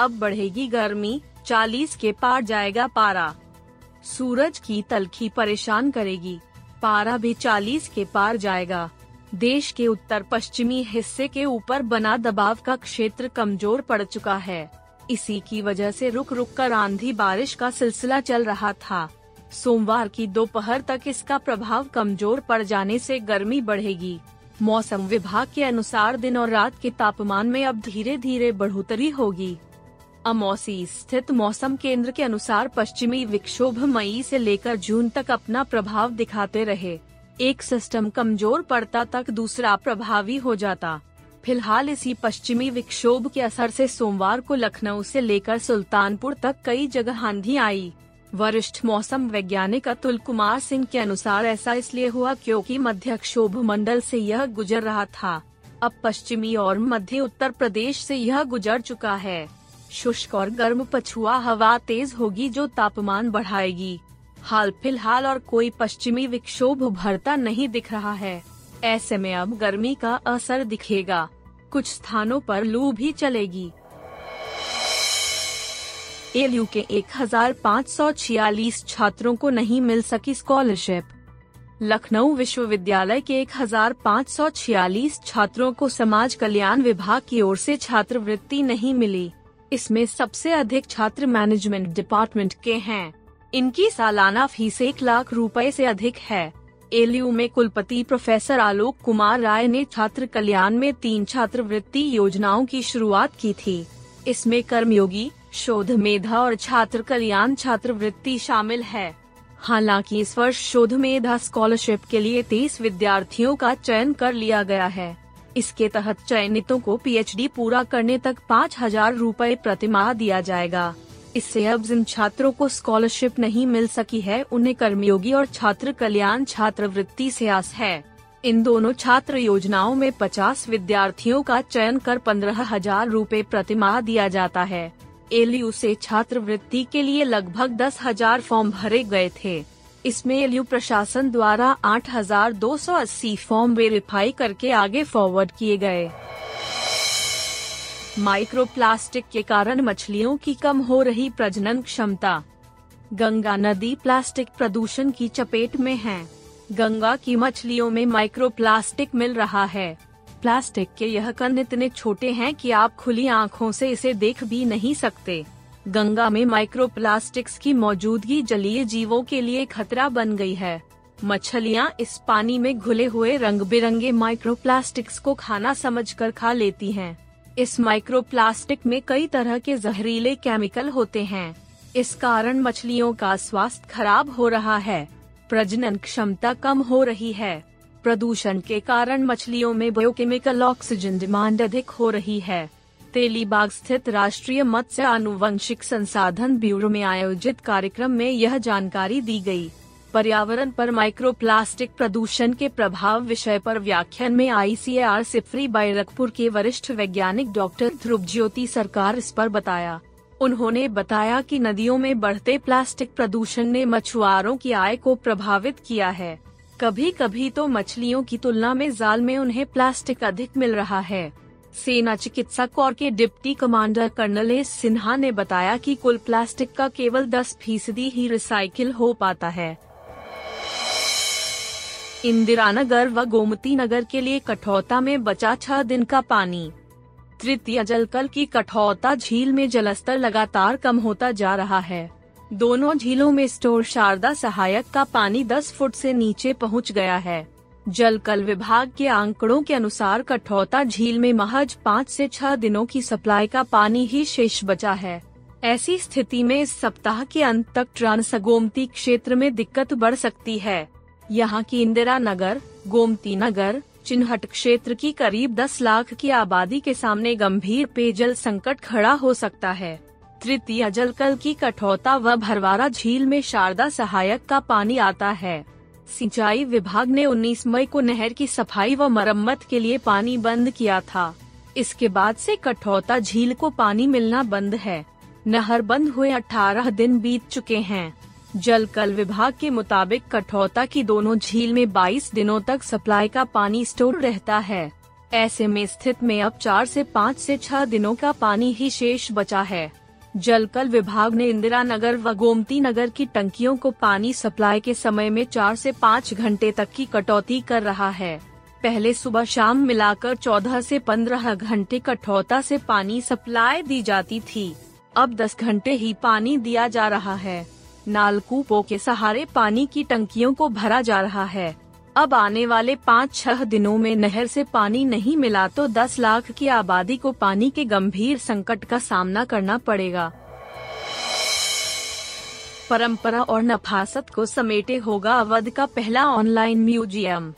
अब बढ़ेगी गर्मी 40 के पार जाएगा पारा। सूरज की तलखी परेशान करेगी, पारा भी 40 के पार जाएगा। देश के उत्तर पश्चिमी हिस्से के ऊपर बना दबाव का क्षेत्र कमज़ोर पड़ चुका है। इसी की वजह से रुक रुक कर आंधी बारिश का सिलसिला चल रहा था। सोमवार की दोपहर तक इसका प्रभाव कमज़ोर पड़ जाने से गर्मी बढ़ेगी। मौसम विभाग के अनुसार दिन और रात के तापमान में अब धीरे धीरे बढ़ोतरी होगी। अमौसी स्थित मौसम केंद्र के अनुसार पश्चिमी विक्षोभ मई से लेकर जून तक अपना प्रभाव दिखाते रहे। एक सिस्टम कमज़ोर पड़ता तक दूसरा प्रभावी हो जाता। फ़िलहाल इसी पश्चिमी विक्षोभ के असर से सोमवार को लखनऊ से लेकर सुल्तानपुर तक कई जगह आंधी आई। वरिष्ठ मौसम वैज्ञानिक अतुल कुमार सिंह के अनुसार ऐसा इसलिए हुआ क्योंकि मध्य क्षोभ मंडल से यह गुजर रहा था। अब पश्चिमी और मध्य उत्तर प्रदेश से यह गुजर चुका है। शुष्क और गर्म पछुआ हवा तेज होगी जो तापमान बढ़ाएगी। हाल फ़िलहाल और कोई पश्चिमी विक्षोभ उभरता नहीं दिख रहा है। ऐसे में अब गर्मी का असर दिखेगा। कुछ स्थानों पर लू भी चलेगी। एलयू के 1546 छात्रों को नहीं मिल सकी स्कॉलरशिप। लखनऊ विश्वविद्यालय के 1546 छात्रों को समाज कल्याण विभाग की ओर से छात्रवृत्ति नहीं मिली। इसमें सबसे अधिक छात्र मैनेजमेंट डिपार्टमेंट के हैं। इनकी सालाना फ़ीस एक लाख रुपए से अधिक है। एलयू में कुलपति प्रोफेसर आलोक कुमार राय ने छात्र कल्याण में तीन छात्रवृत्ति योजनाओं की शुरुआत की थी। इसमें कर्मयोगी, शोध मेधा और छात्र कल्याण छात्रवृत्ति शामिल है। हालाँकि इस वर्ष शोध मेधा स्कॉलरशिप के लिए तेईस विद्यार्थियों का चयन कर लिया गया है। इसके तहत चयनितों को पीएचडी पूरा करने तक पाँच हज़ार रूपए प्रतिमाह दिया जाएगा। इससे अब जिन छात्रों को स्कॉलरशिप नहीं मिल सकी है, उन्हें कर्मयोगी और छात्र कल्याण छात्रवृत्ति से आस है। इन दोनों छात्र योजनाओं में 50 विद्यार्थियों का चयन कर पंद्रह हज़ार रूपए प्रतिमाह दिया जाता है। एलयू से छात्रवृत्ति के लिए लगभग दस हज़ार फॉर्म भरे गए थे। इसमें एलयू प्रशासन द्वारा 8,280 फॉर्म वेरीफाई करके आगे फॉरवर्ड किए गए। माइक्रो प्लास्टिक के कारण मछलियों की कम हो रही प्रजनन क्षमता। गंगा नदी प्लास्टिक प्रदूषण की चपेट में है। गंगा की मछलियों में माइक्रो प्लास्टिक मिल रहा है। प्लास्टिक के यह कण इतने छोटे हैं कि आप खुली आँखों से इसे देख भी नहीं सकते। गंगा में माइक्रोप्लास्टिक्स की मौजूदगी जलीय जीवों के लिए खतरा बन गई है। मछलियाँ इस पानी में घुले हुए रंग बिरंगे माइक्रोप्लास्टिक्स को खाना समझकर खा लेती हैं। इस माइक्रोप्लास्टिक में कई तरह के जहरीले केमिकल होते हैं। इस कारण मछलियों का स्वास्थ्य खराब हो रहा है। प्रजनन क्षमता कम हो रही है। प्रदूषण के कारण मछलियों में बायोकेमिकल ऑक्सीजन डिमांड अधिक हो रही है। तेलीबाग स्थित राष्ट्रीय मत्स्य आनुवंशिक संसाधन ब्यूरो में आयोजित कार्यक्रम में यह जानकारी दी गई। पर्यावरण पर माइक्रो प्लास्टिक प्रदूषण के प्रभाव विषय पर व्याख्यान में आई सी आर सिफरी बैरकपुर के वरिष्ठ वैज्ञानिक डॉक्टर ध्रुव ज्योति सरकार इस पर बताया। उन्होंने बताया कि नदियों में बढ़ते प्लास्टिक प्रदूषण ने मछुआरों की आय को प्रभावित किया है। कभी कभी तो मछलियों की तुलना में जाल में उन्हें प्लास्टिक अधिक मिल रहा है। सेना चिकित्सक और के deputy commander colonel S Sinha ने बताया कि कुल प्लास्टिक का केवल 10 फ़ीसदी ही रिसाइकिल हो पाता है। इंदिरा नगर व गोमती नगर के लिए कठौता में बचा छह दिन का पानी। तृतीय जलकल की कठौता झील में जलस्तर लगातार कम होता जा रहा है। दोनों झीलों में स्टोर शारदा सहायक का पानी 10 फुट से नीचे पहुँच गया है। जल कल विभाग के आंकड़ों के अनुसार कठौता झील में महज पाँच से छह दिनों की सप्लाई का पानी ही शेष बचा है। ऐसी स्थिति में इस सप्ताह के अंत तक ट्रांस गोमती क्षेत्र में दिक्कत बढ़ सकती है। यहाँ की इंदिरा नगर, गोमती नगर, चिन्हट क्षेत्र की करीब 10 लाख की आबादी के सामने गंभीर पेयजल संकट खड़ा हो सकता है। तृतीय जलकल की कठौता व भरवारा झील में शारदा सहायक का पानी आता है। सिंचाई विभाग ने 19 मई को नहर की सफ़ाई व मरम्मत के लिए पानी बंद किया था। इसके बाद से कठौता झील को पानी मिलना बंद है। नहर बंद हुए 18 दिन बीत चुके हैं। जल कल विभाग के मुताबिक कठौता की दोनों झील में 22 दिनों तक सप्लाई का पानी स्टोर रहता है। ऐसे में स्थित में अब चार से पाँच से छह दिनों का पानी ही शेष बचा है। जलकल विभाग ने इंदिरा नगर व गोमती नगर की टंकियों को पानी सप्लाई के समय में चार से पाँच घंटे तक की कटौती कर रहा है। पहले सुबह शाम मिलाकर चौदह से पंद्रह घंटे कठौता से पानी सप्लाई दी जाती थी। अब दस घंटे ही पानी दिया जा रहा है। नालकूपों के सहारे पानी की टंकियों को भरा जा रहा है। अब आने वाले पाँच छह दिनों में नहर से पानी नहीं मिला तो 10 लाख की आबादी को पानी के गंभीर संकट का सामना करना पड़ेगा। परंपरा और नफासत को समेटे होगा अवध का पहला ऑनलाइन म्यूज़ियम।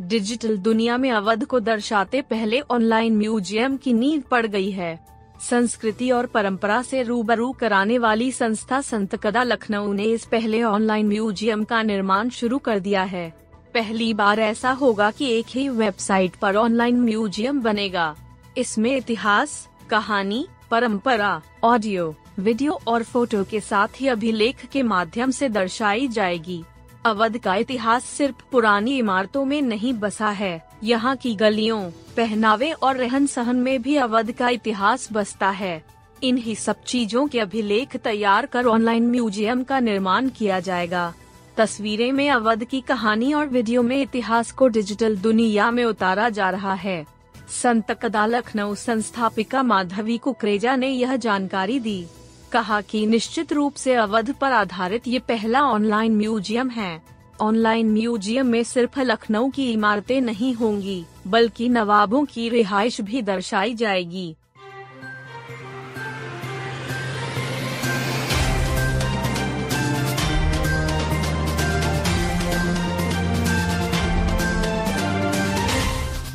डिजिटल दुनिया में अवध को दर्शाते पहले ऑनलाइन म्यूज़ियम की नींव पड़ गई है। संस्कृति और परंपरा से रूबरू कराने वाली संस्था संत कदा लखनऊ ने इस पहले ऑनलाइन म्यूज़ियम का निर्माण शुरू कर दिया है। पहली बार ऐसा होगा कि एक ही वेबसाइट पर ऑनलाइन म्यूज़ियम बनेगा। इसमें इतिहास, कहानी, परंपरा, ऑडियो, वीडियो और फ़ोटो के साथ ही अभिलेख के माध्यम से दर्शाई जाएगी। अवध का इतिहास सिर्फ़ पुरानी इमारतों में नहीं बसा है, यहाँ की गलियों, पहनावे और रहन सहन में भी अवध का इतिहास बसता है। इन्हीं सब चीज़ों के अभिलेख तैयार कर ऑनलाइन म्यूज़ियम का निर्माण किया जाएगा। तस्वीरें में अवध की कहानी और वीडियो में इतिहास को डिजिटल दुनिया में उतारा जा रहा है। संत कदा लखनऊ संस्थापिका माधवी कुकरेजा ने यह जानकारी दी। कहा कि निश्चित रूप से अवध पर आधारित ये पहला ऑनलाइन म्यूज़ियम है। ऑनलाइन म्यूज़ियम में सिर्फ़ लखनऊ की इमारतें नहीं होंगी, बल्कि नवाबों की रिहाइश भी दर्शाई जाएगी।